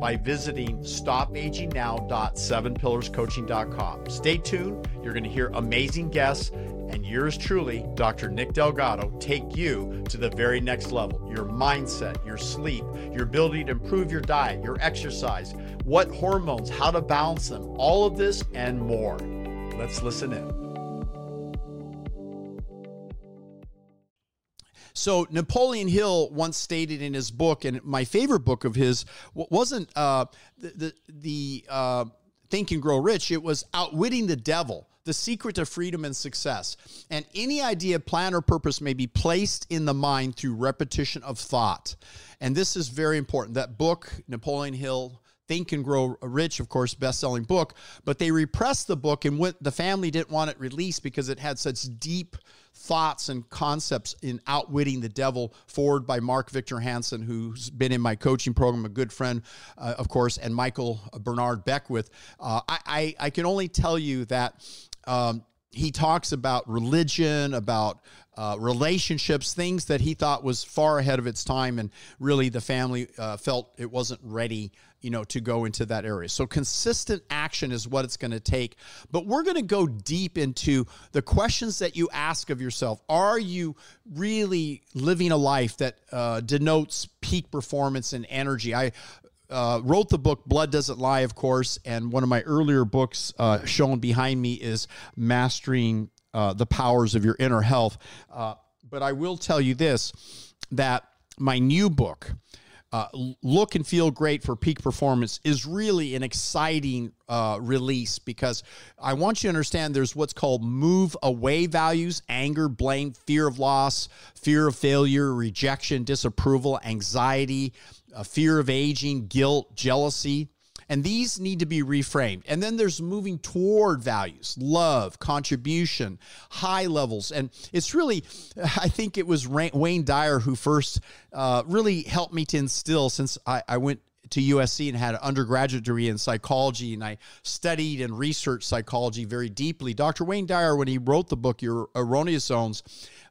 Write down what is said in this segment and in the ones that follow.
by visiting stopagingnow.sevenpillarscoaching.com. Stay tuned. You're going to hear amazing guests and yours truly, Dr. Nick Delgado, take you to the very next level. Your mindset, your sleep, your ability to improve your diet, your exercise, what hormones, how to balance them, all of this and more. Let's listen in. So Napoleon Hill once stated in his book, and my favorite book of his wasn't uh, the the, the uh, Think and Grow Rich. It was Outwitting the Devil. The secret to freedom and success. And any idea, plan, or purpose may be placed in the mind through repetition of thought. And this is very important. That book, Napoleon Hill, Think and Grow Rich, of course, best-selling book, but they repressed the book and went, the family didn't want it released because it had such deep thoughts and concepts in Outwitting the Devil, foreword by Mark Victor Hansen, who's been in my coaching program, a good friend, uh, of course, and Michael Bernard Beckwith. Uh, I, I, I, can only tell you that um, he talks about religion, about uh, relationships, things that he thought was far ahead of its time, and really the family uh, felt it wasn't ready you know, to go into that area. So consistent action is what it's going to take. But we're going to go deep into the questions that you ask of yourself. Are you really living a life that uh, denotes peak performance and energy? I uh, wrote the book Blood Doesn't Lie, of course, and one of my earlier books uh, shown behind me is Mastering uh, the Powers of Your Inner Health. Uh, but I will tell you this that my new book, uh, look and feel great for peak performance is really an exciting uh, release because I want you to understand there's what's called move away values anger, blame, fear of loss, fear of failure, rejection, disapproval, anxiety, uh, fear of aging, guilt, jealousy. And these need to be reframed. And then there's moving toward values, love, contribution, high levels. And it's really, I think it was Wayne Dyer who first uh, really helped me to instill since I, I went to USC and had an undergraduate degree in psychology, and I studied and researched psychology very deeply. Dr. Wayne Dyer, when he wrote the book Your Erroneous Zones,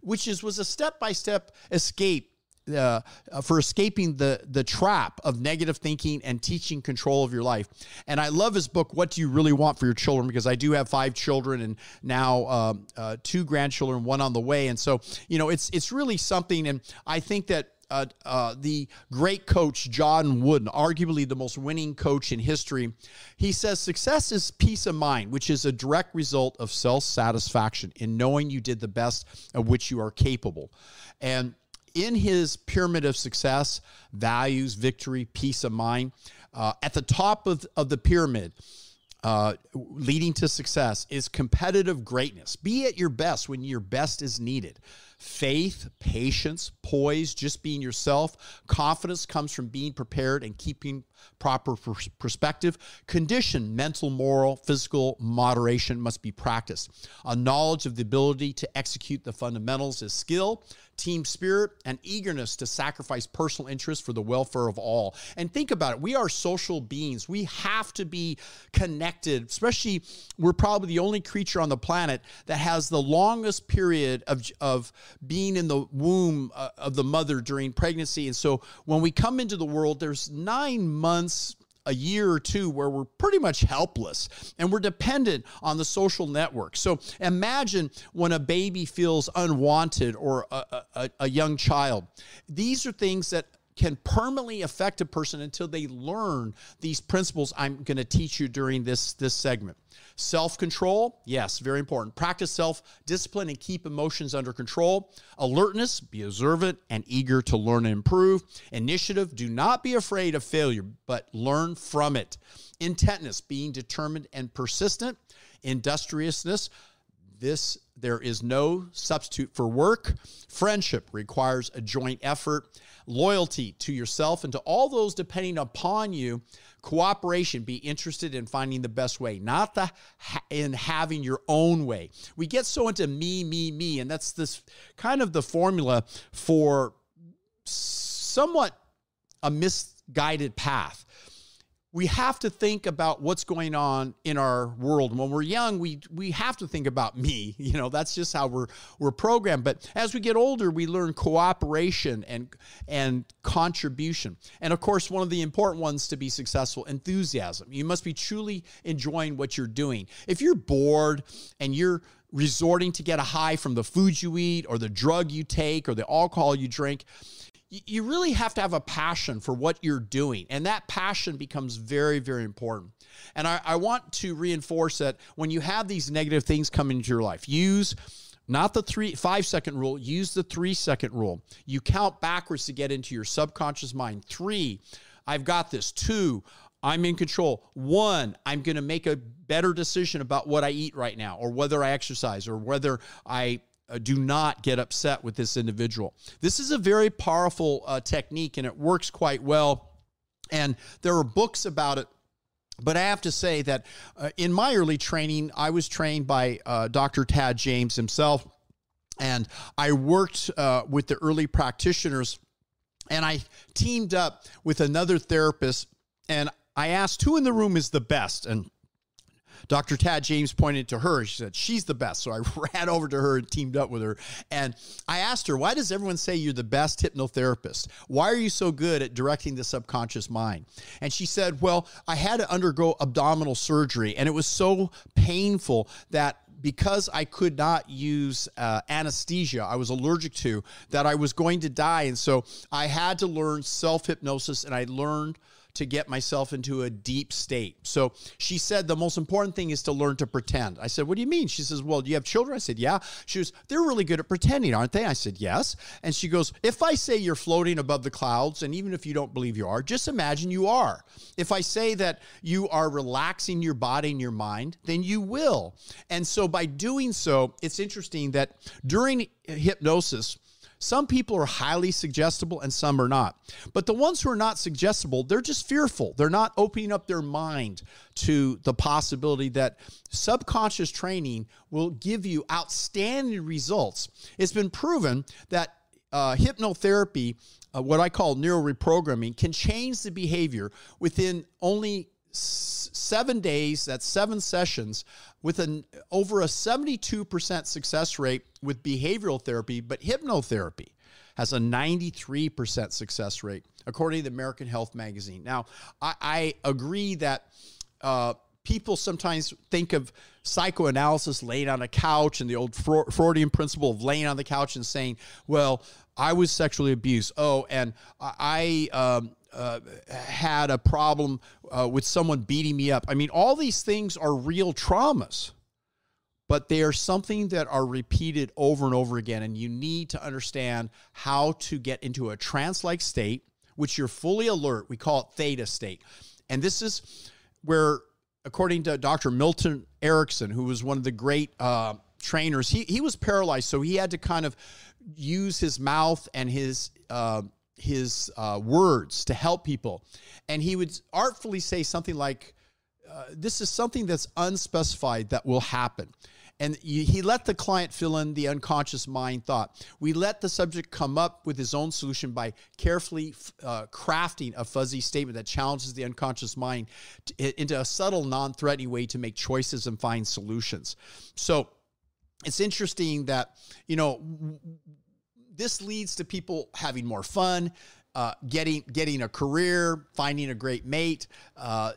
which is was a step by step escape uh, for escaping the the trap of negative thinking and teaching control of your life. And I love his book, What Do You Really Want for Your Children? Because I do have five children and now um, uh, two grandchildren, one on the way. And so, you know, it's it's really something. And I think that uh, uh, the great coach John Wooden, arguably the most winning coach in history, he says success is peace of mind, which is a direct result of self satisfaction in knowing you did the best of which you are capable. And in his pyramid of success, values, victory, peace of mind, uh, at the top of, of the pyramid, uh, leading to success is competitive greatness. Be at your best when your best is needed. Faith, patience, poise, just being yourself. Confidence comes from being prepared and keeping proper perspective. Condition, mental, moral, physical moderation must be practiced. A knowledge of the ability to execute the fundamentals is skill team spirit, and eagerness to sacrifice personal interest for the welfare of all. And think about it we are social beings. We have to be connected, especially we're probably the only creature on the planet that has the longest period of, of being in the womb uh, of the mother during pregnancy. And so when we come into the world, there's nine months a year or two where we're pretty much helpless and we're dependent on the social network. So imagine when a baby feels unwanted or a, a, a young child. These are things that can permanently affect a person until they learn these principles I'm going to teach you during this, this segment. Self control, yes, very important. Practice self discipline and keep emotions under control. Alertness, be observant and eager to learn and improve. Initiative, do not be afraid of failure, but learn from it. Intentness, being determined and persistent. Industriousness, this there is no substitute for work. Friendship requires a joint effort. loyalty to yourself and to all those depending upon you, cooperation, be interested in finding the best way, not the in having your own way. We get so into me, me, me, and that's this kind of the formula for somewhat a misguided path we have to think about what's going on in our world. When we're young, we we have to think about me. You know, that's just how we're we're programmed. But as we get older, we learn cooperation and and contribution. And of course, one of the important ones to be successful, enthusiasm. You must be truly enjoying what you're doing. If you're bored and you're resorting to get a high from the food you eat or the drug you take or the alcohol you drink, you really have to have a passion for what you're doing. And that passion becomes very, very important. And I, I, want to reinforce that when you have these negative things come into your life, use not the three five second rule, use the three second rule. You count backwards to get into your subconscious mind. Three, I've got this. Two, I'm in control. One, I'm going to make a better decision about what I eat right now, or whether I exercise, or whether I uh, do not get upset with this individual. This is a very powerful uh, technique and it works quite well. And there are books about it. But I have to say that uh, in my early training, I was trained by uh, Dr. Tad James himself. And I worked uh, with the early practitioners and I teamed up with another therapist. And I asked who in the room is the best. And Dr. Tad James pointed to her. She said, She's the best. So I ran over to her and teamed up with her. And I asked her, Why does everyone say you're the best hypnotherapist? Why are you so good at directing the subconscious mind? And she said, Well, I had to undergo abdominal surgery, and it was so painful that because I could not use uh, anesthesia, I was allergic to, that I was going to die. And so I had to learn self hypnosis, and I learned to get myself into a deep state. So she said the most important thing is to learn to pretend. I said, What do you mean? She says, Well, do you have children? I said, Yeah. She goes, They're really good at pretending, aren't they? I said, Yes. And she goes, If I say you're floating above the clouds, and even if you don't believe you are, just imagine you are. If I say that you are relaxing your body and your mind, then you will. And so by doing so, it's interesting that during hypnosis, some people are highly suggestible and some are not. But the ones who are not suggestible, they're just fearful. They're not opening up their mind to the possibility that subconscious training will give you outstanding results. It's been proven that uh, hypnotherapy, uh, what I call neuroreprogramming, can change the behavior within only seven days, that's seven sessions, with an over a 72% success rate with behavioral therapy, but hypnotherapy has a 93% success rate, according to the American Health Magazine. Now, I, I agree that uh, people sometimes think of psychoanalysis laying on a couch and the old Freudian principle of laying on the couch and saying, well, I was sexually abused. Oh, and I um, uh, had a problem uh, with someone beating me up. I mean, all these things are real traumas, but they are something that are repeated over and over again. And you need to understand how to get into a trance like state, which you're fully alert. We call it theta state. And this is where, according to Dr. Milton Erickson, who was one of the great uh, trainers, he, he was paralyzed. So he had to kind of use his mouth and his uh, his uh, words to help people. And he would artfully say something like, uh, This is something that's unspecified that will happen. And he let the client fill in the unconscious mind thought. We let the subject come up with his own solution by carefully uh, crafting a fuzzy statement that challenges the unconscious mind to, into a subtle, non threatening way to make choices and find solutions. So, it's interesting that you know this leads to people having more fun, uh, getting getting a career, finding a great mate, uh,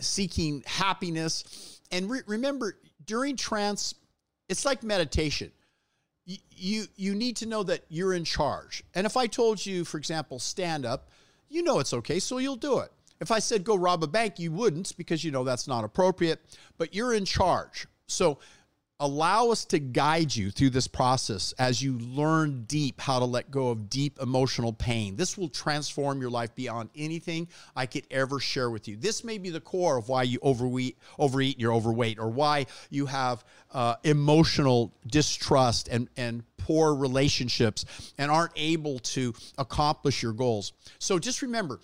seeking happiness. And re- remember, during trance, it's like meditation. You, you you need to know that you're in charge. And if I told you, for example, stand up, you know it's okay, so you'll do it. If I said go rob a bank, you wouldn't because you know that's not appropriate. But you're in charge. So allow us to guide you through this process as you learn deep how to let go of deep emotional pain. This will transform your life beyond anything I could ever share with you. This may be the core of why you overeat, overeat and you're overweight, or why you have uh, emotional distrust and, and poor relationships and aren't able to accomplish your goals. So just remember,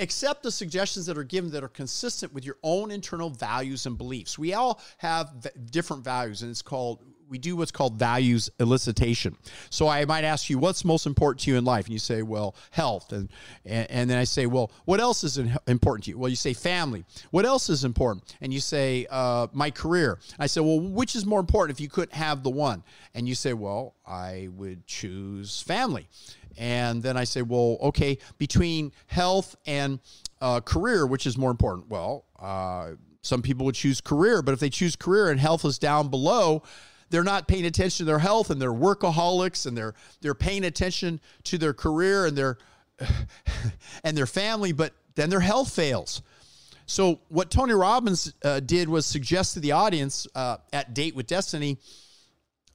accept the suggestions that are given that are consistent with your own internal values and beliefs. We all have different values, and it's called we do what's called values elicitation. So I might ask you, what's most important to you in life? And you say, well, health. And, and, and then I say, well, what else is important to you? Well, you say family. What else is important? And you say, uh, my career. I say, well, which is more important if you couldn't have the one? And you say, well, I would choose family. And then I say, well, okay, between health and uh, career, which is more important? Well, uh, some people would choose career, but if they choose career and health is down below, they're not paying attention to their health and they're workaholics and they're they're paying attention to their career and their and their family, but then their health fails. So what Tony Robbins uh, did was suggest to the audience uh, at Date with Destiny,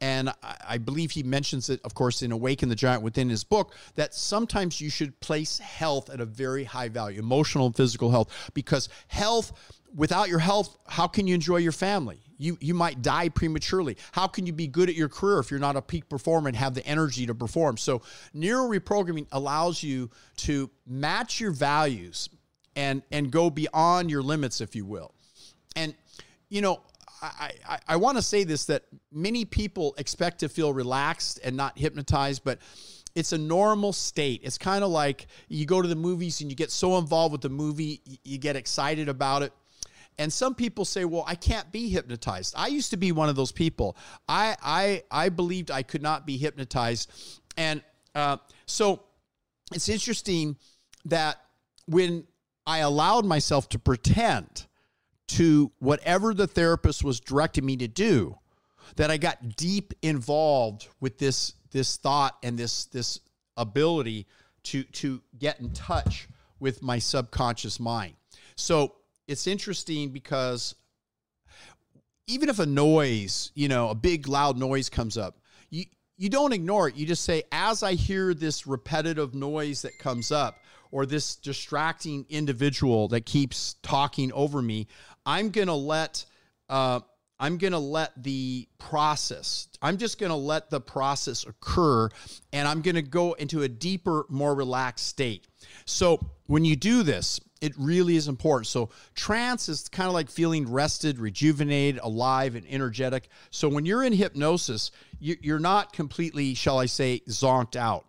and I, I believe he mentions it, of course, in Awaken the Giant within his book, that sometimes you should place health at a very high value, emotional and physical health, because health, without your health, how can you enjoy your family? You you might die prematurely. How can you be good at your career if you're not a peak performer and have the energy to perform? So neuro reprogramming allows you to match your values and and go beyond your limits, if you will. And you know, I, I, I want to say this that many people expect to feel relaxed and not hypnotized, but it's a normal state. It's kind of like you go to the movies and you get so involved with the movie, you get excited about it. And some people say, "Well, I can't be hypnotized." I used to be one of those people. I I I believed I could not be hypnotized, and uh, so it's interesting that when I allowed myself to pretend to whatever the therapist was directing me to do, that I got deep involved with this this thought and this this ability to to get in touch with my subconscious mind. So it's interesting because even if a noise, you know, a big loud noise comes up, you you don't ignore it. You just say, as I hear this repetitive noise that comes up, or this distracting individual that keeps talking over me, I'm gonna let uh, I'm to let the process, I'm just to let the process occur and I'm to go into a deeper, more relaxed state. So when you do this, it really is important. So trance is kind of like feeling rested, rejuvenated, alive, and energetic. So when you're in hypnosis, you're not completely, shall I say, zonked out.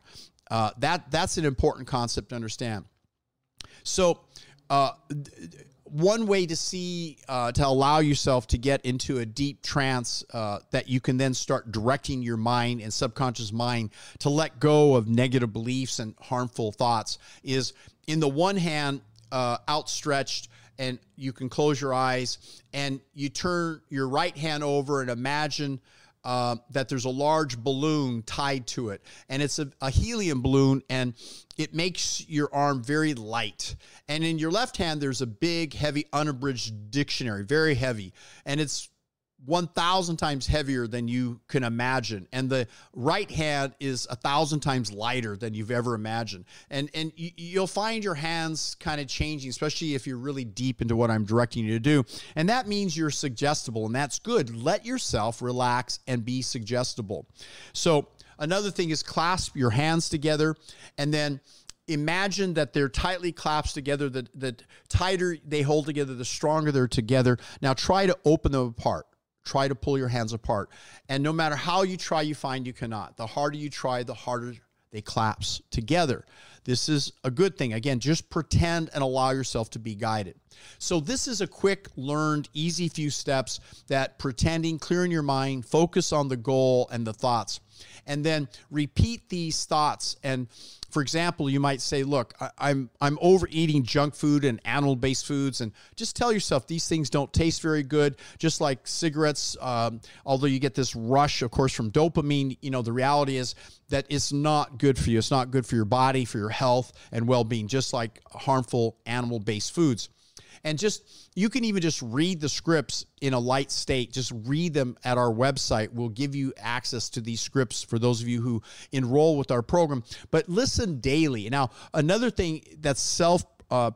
Uh, that that's an important concept to understand. So. Uh, one way to see uh, to allow yourself to get into a deep trance uh, that you can then start directing your mind and subconscious mind to let go of negative beliefs and harmful thoughts is in the one hand uh, outstretched and you can close your eyes and you turn your right hand over and imagine uh, that there's a large balloon tied to it, and it's a, a, helium balloon, and it makes your arm very light. And in your left hand, there's a big, heavy, unabridged dictionary, very heavy, and it's 1,000 times heavier than you can imagine. And the right hand is a thousand times lighter than you've ever imagined. And, and you'll find your hands kind of changing, especially if you're really deep into what I'm directing you to do. And that means you're suggestible, and that's good. Let yourself relax and be suggestible. So, another thing is clasp your hands together and then imagine that they're tightly clasped together the, the tighter they hold together the stronger they're together now try to open them apart try to pull your hands apart. And no matter how you try, you find you cannot. The harder you try, the harder they collapse together. This is a good thing. Again, just pretend and allow yourself to be guided. So, this is a quick, learned, easy few steps that pretending, clearing your mind, focus on the goal and the thoughts, and then repeat these thoughts and for example, you might say, "Look, I, I'm I'm overeating junk food and animal-based foods," and just tell yourself these things don't taste very good. Just like cigarettes, um, although you get this rush, of course, from dopamine. You know, the reality is that it's not good for you. It's not good for your body, for your health and well-being. Just like harmful animal-based foods and just you can even just read the scripts in a light state just read them at our website we'll give you access to these scripts for those of you who enroll with our program but listen daily now another thing that's self uh,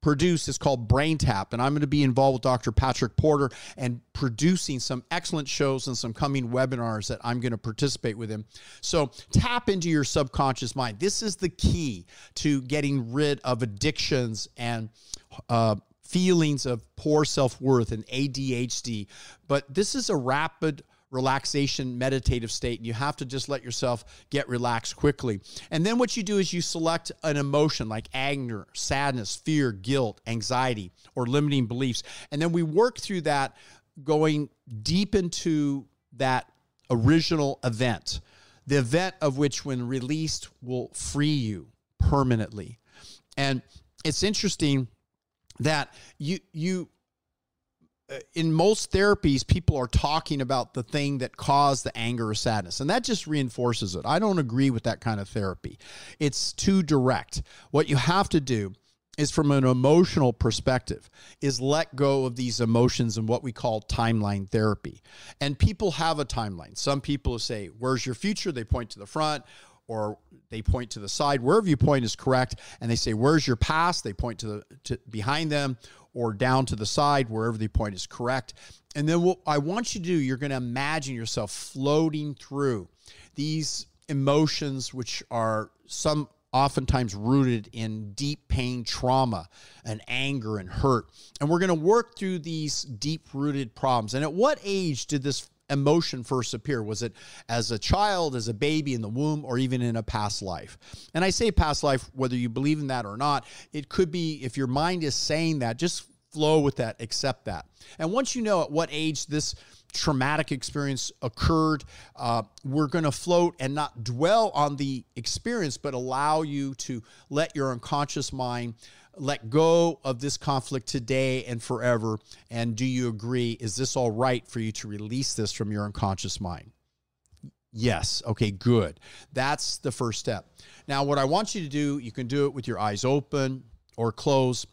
produce is called Brain Tap, and I'm going to be involved with Dr. Patrick Porter and producing some excellent shows and some coming webinars that I'm going to participate with him. So tap into your subconscious mind. This is the key to getting rid of addictions and uh, feelings of poor self worth and ADHD. But this is a rapid relaxation meditative state and you have to just let yourself get relaxed quickly. And then what you do is you select an emotion like anger sadness fear guilt anxiety or limiting beliefs. And then we work through that going deep into that original event the event of which when released will free you permanently. And it's interesting that you you uh, in most therapies, people are talking about the thing that caused the anger or sadness, and that just reinforces it. I don't agree with that kind of therapy. It's too direct. What you have to do is from an emotional perspective is let go of these emotions and what we call timeline therapy and people have a timeline some people say where's your future they point to the front or they point to the side wherever you point is correct and they say where's your past they point to the to behind them or down to the side, wherever the point is correct. And then what I want you to do, you're going to imagine yourself floating through these emotions, which are some oftentimes rooted in deep pain, trauma, and anger and hurt. And we're going to work through these deep rooted problems. And at what age did this emotion first appear? Was it as a child, as a baby in the womb, or even in a past life? And I say past life, whether you believe in that or not, it could be if your mind is saying that, just flow with that, accept that. And once you know at what age this traumatic experience occurred, uh, we're going to float and not dwell on the experience, but allow you to let your unconscious mind let go of this conflict today and forever? And do you agree? Is this all right for you to release this from your unconscious mind? Yes. Okay, good. That's the first step. Now, what I want you to do, you can do it with your eyes open or closed.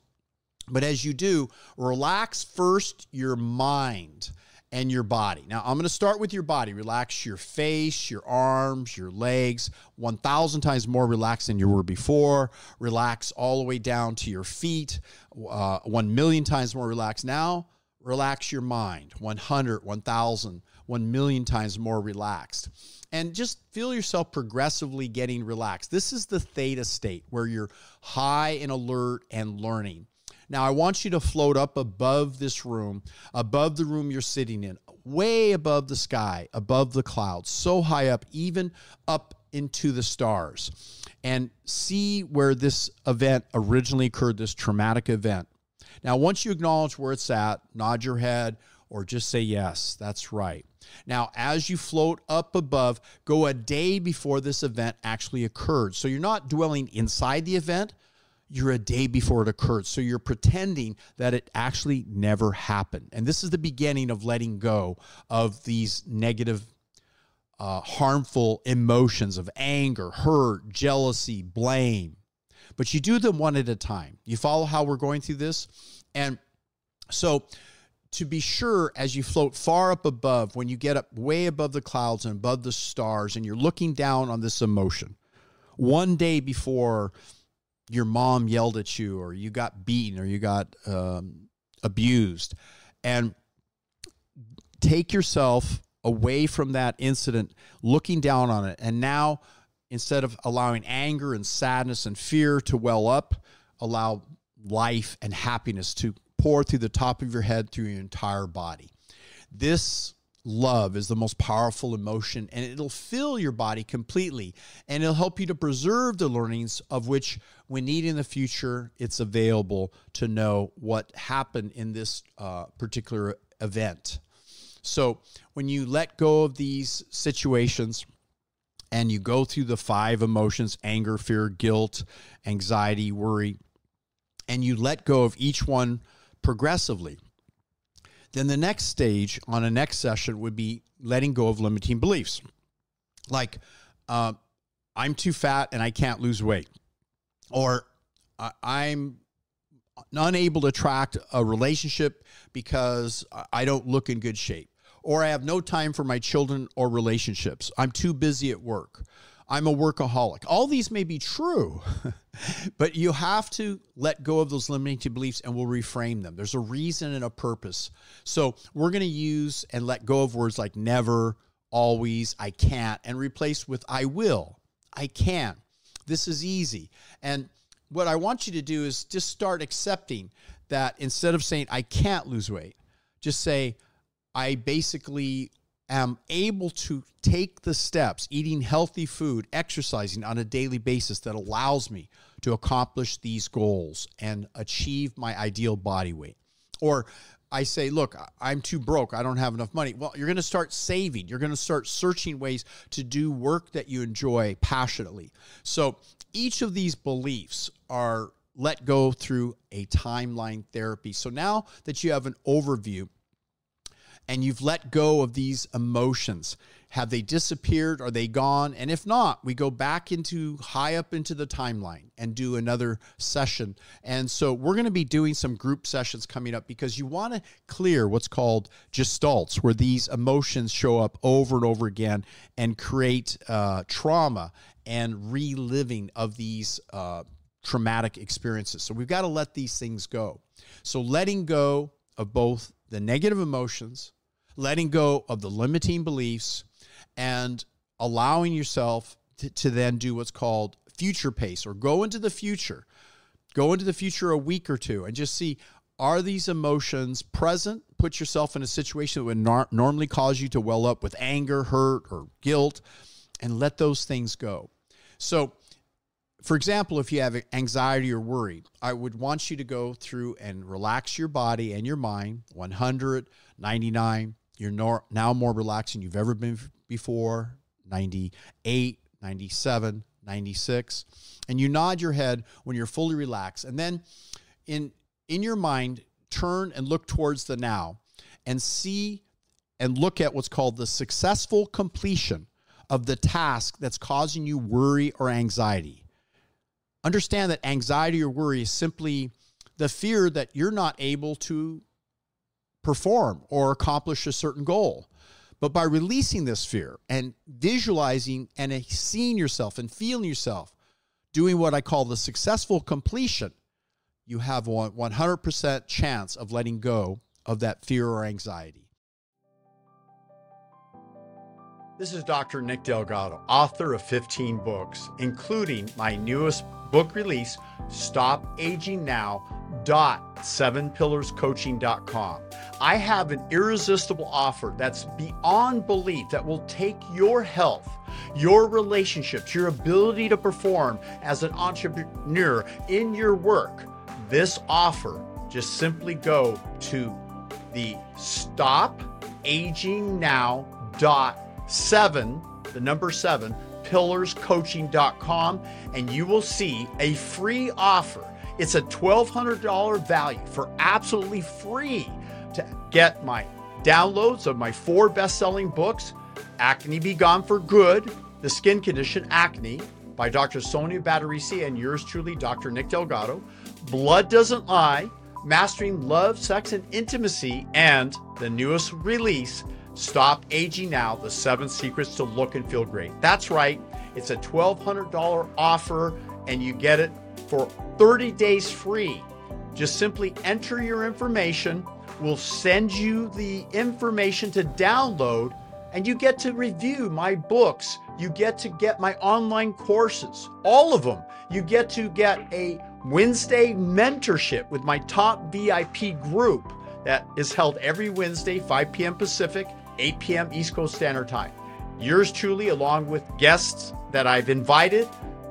But as you do, relax first your mind and your body. Now, I'm going to start with your body. Relax your face, your arms, your legs, 1,000 times more relaxed than you were before. Relax all the way down to your feet, uh, 1 million times more relaxed. Now, relax your mind, 100, 1,000, 1 million times more relaxed. And just feel yourself progressively getting relaxed. This is the theta state where you're high and alert and learning. Now, I want you to float up above this room, above the room you're sitting in, way above the sky, above the clouds, so high up, even up into the stars, and see where this event originally occurred, this traumatic event. Now, once you acknowledge where it's at, nod your head or just say, Yes, that's right. Now, as you float up above, go a day before this event actually occurred. So you're not dwelling inside the event, you're a day before it occurred. So you're pretending that it actually never happened. And this is the beginning of letting go of these negative, uh, harmful emotions of anger, hurt, jealousy, blame. But you do them one at a time. You follow how we're going through this? And so, to be sure, as you float far up above, when you get up way above the clouds and above the stars, and you're looking down on this emotion, one day before your mom yelled at you or you got beaten or you got um, abused. And take yourself away from that incident looking down on it. And now instead of allowing anger and sadness and fear to well up allow life and happiness to pour through the top of your head through your entire body. This love is the most powerful emotion and it'll fill your body completely and it'll help you to preserve the learnings of which when need in the future it's available to know what happened in this uh, particular event. So when you let go of these situations and you go through the five emotions anger fear guilt anxiety worry and you let go of each one progressively then the next stage on a next session would be letting go of limiting beliefs. Like, uh, I'm too fat and I can't lose weight. Or uh, I'm unable to attract a relationship because I don't look in good shape. Or I have no time for my children or relationships. I'm too busy at work. I'm a workaholic. All these may be true, but you have to let go of those limiting beliefs and we'll reframe them. There's a reason and a purpose. So we're going to use and let go of words like never, always, I can't, and replace with I will, I can. This is easy. And what I want you to do is just start accepting that instead of saying I can't lose weight, just say I basically am able to take the steps, eating healthy food, exercising on a daily basis that allows me to accomplish these goals and achieve my ideal body weight. Or I say, look, I'm too broke. I don't have enough money. Well, you're going to start saving. You're going to start searching ways to do work that you enjoy passionately. So each of these beliefs are let go through a timeline therapy. So now that you have an overview, and you've let go of these emotions. Have they disappeared? Are they gone? And if not, we go back into high up into the timeline and do another session. And so we're going to be doing some group sessions coming up because you want to clear what's called gestalts, where these emotions show up over and over again and create uh, trauma and reliving of these uh, traumatic experiences. So we've got to let these things go. So letting go of both the negative emotions letting go of the limiting beliefs and allowing yourself to, to, then do what's called future pace or go into the future. Go into the future a week or two and just see are these emotions present? Put yourself in a situation that would nor- normally cause you to well up with anger, hurt, or guilt, and let those things go. So, for example, if you have anxiety or worry, I would want you to go through and relax your body and your mind 100, 99, you're now more relaxed than you've ever been before 98, 97, 96. And you nod your head when you're fully relaxed. And then in, in your mind, turn and look towards the now and see and look at what's called the successful completion of the task that's causing you worry or anxiety. Understand that anxiety or worry is simply the fear that you're not able to perform or accomplish a certain goal. But by releasing this fear and visualizing and seeing yourself and feeling yourself doing what I call the successful completion, you have a 100% chance of letting go of that fear or anxiety. This is Dr. Nick Delgado, author of 15 books, including my newest book release, Stop Aging Now. Dot sevenpillarscoaching.com. I have an irresistible offer that's beyond belief that will take your health, your relationships, your ability to perform as an entrepreneur in your work. This offer, just simply go to the stop aging now dot seven, the number seven, pillarscoaching.com, and you will see a free offer. It's a $1,200 value for absolutely free to get my downloads of my four best selling books Acne Be Gone for Good, The Skin Condition Acne by Dr. Sonia Badreshia and yours truly, Dr. Nick Delgado, Blood Doesn't Lie, Mastering Love, Sex, and Intimacy, and the newest release, Stop Aging Now The Seven Secrets to Look and Feel Great. That's right, it's a $1,200 offer, and you get it for 30 days free. Just simply enter your information. We'll send you the information to download, and you get to review my books. You get to get my online courses, all of them. You get to get a Wednesday mentorship with my top VIP group that is held every Wednesday, 5 p.m. Pacific, 8 p.m. East Coast Standard Time. Yours truly, along with guests that I've invited,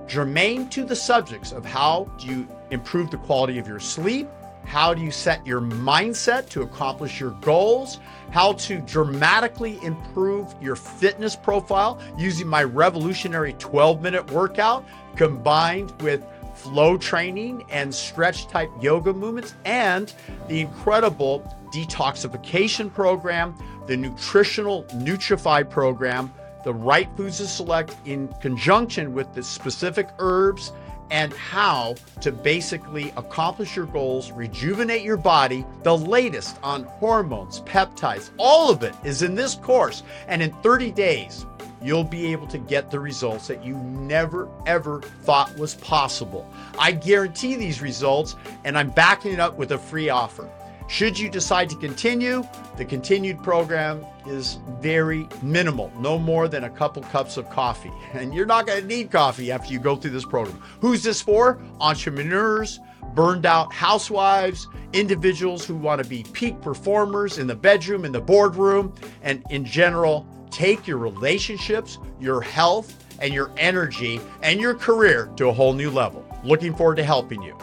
germane to the subjects of how do you improve the quality of your sleep, how do you set your mindset to accomplish your goals, how to dramatically improve your fitness profile using my revolutionary 12 minute workout combined with flow training and stretch type yoga movements, and the incredible detoxification program the nutritional Nutrify program, the right foods to select in conjunction with the specific herbs and how to basically accomplish your goals, rejuvenate your body. The latest on hormones, peptides, all of it is in this course. And in 30 days, you'll be able to get the results that you never ever thought was possible. I guarantee these results, and I'm backing it up with a free offer. Should you decide to continue, the continued program is very minimal, no more than a couple cups of coffee. And you're not going to need coffee after you go through this program. Who's this for? Entrepreneurs, burned out housewives, individuals who want to be peak performers in the bedroom, in the boardroom, and in general, take your relationships, your health, and your energy and your career to a whole new level. Looking forward to helping you.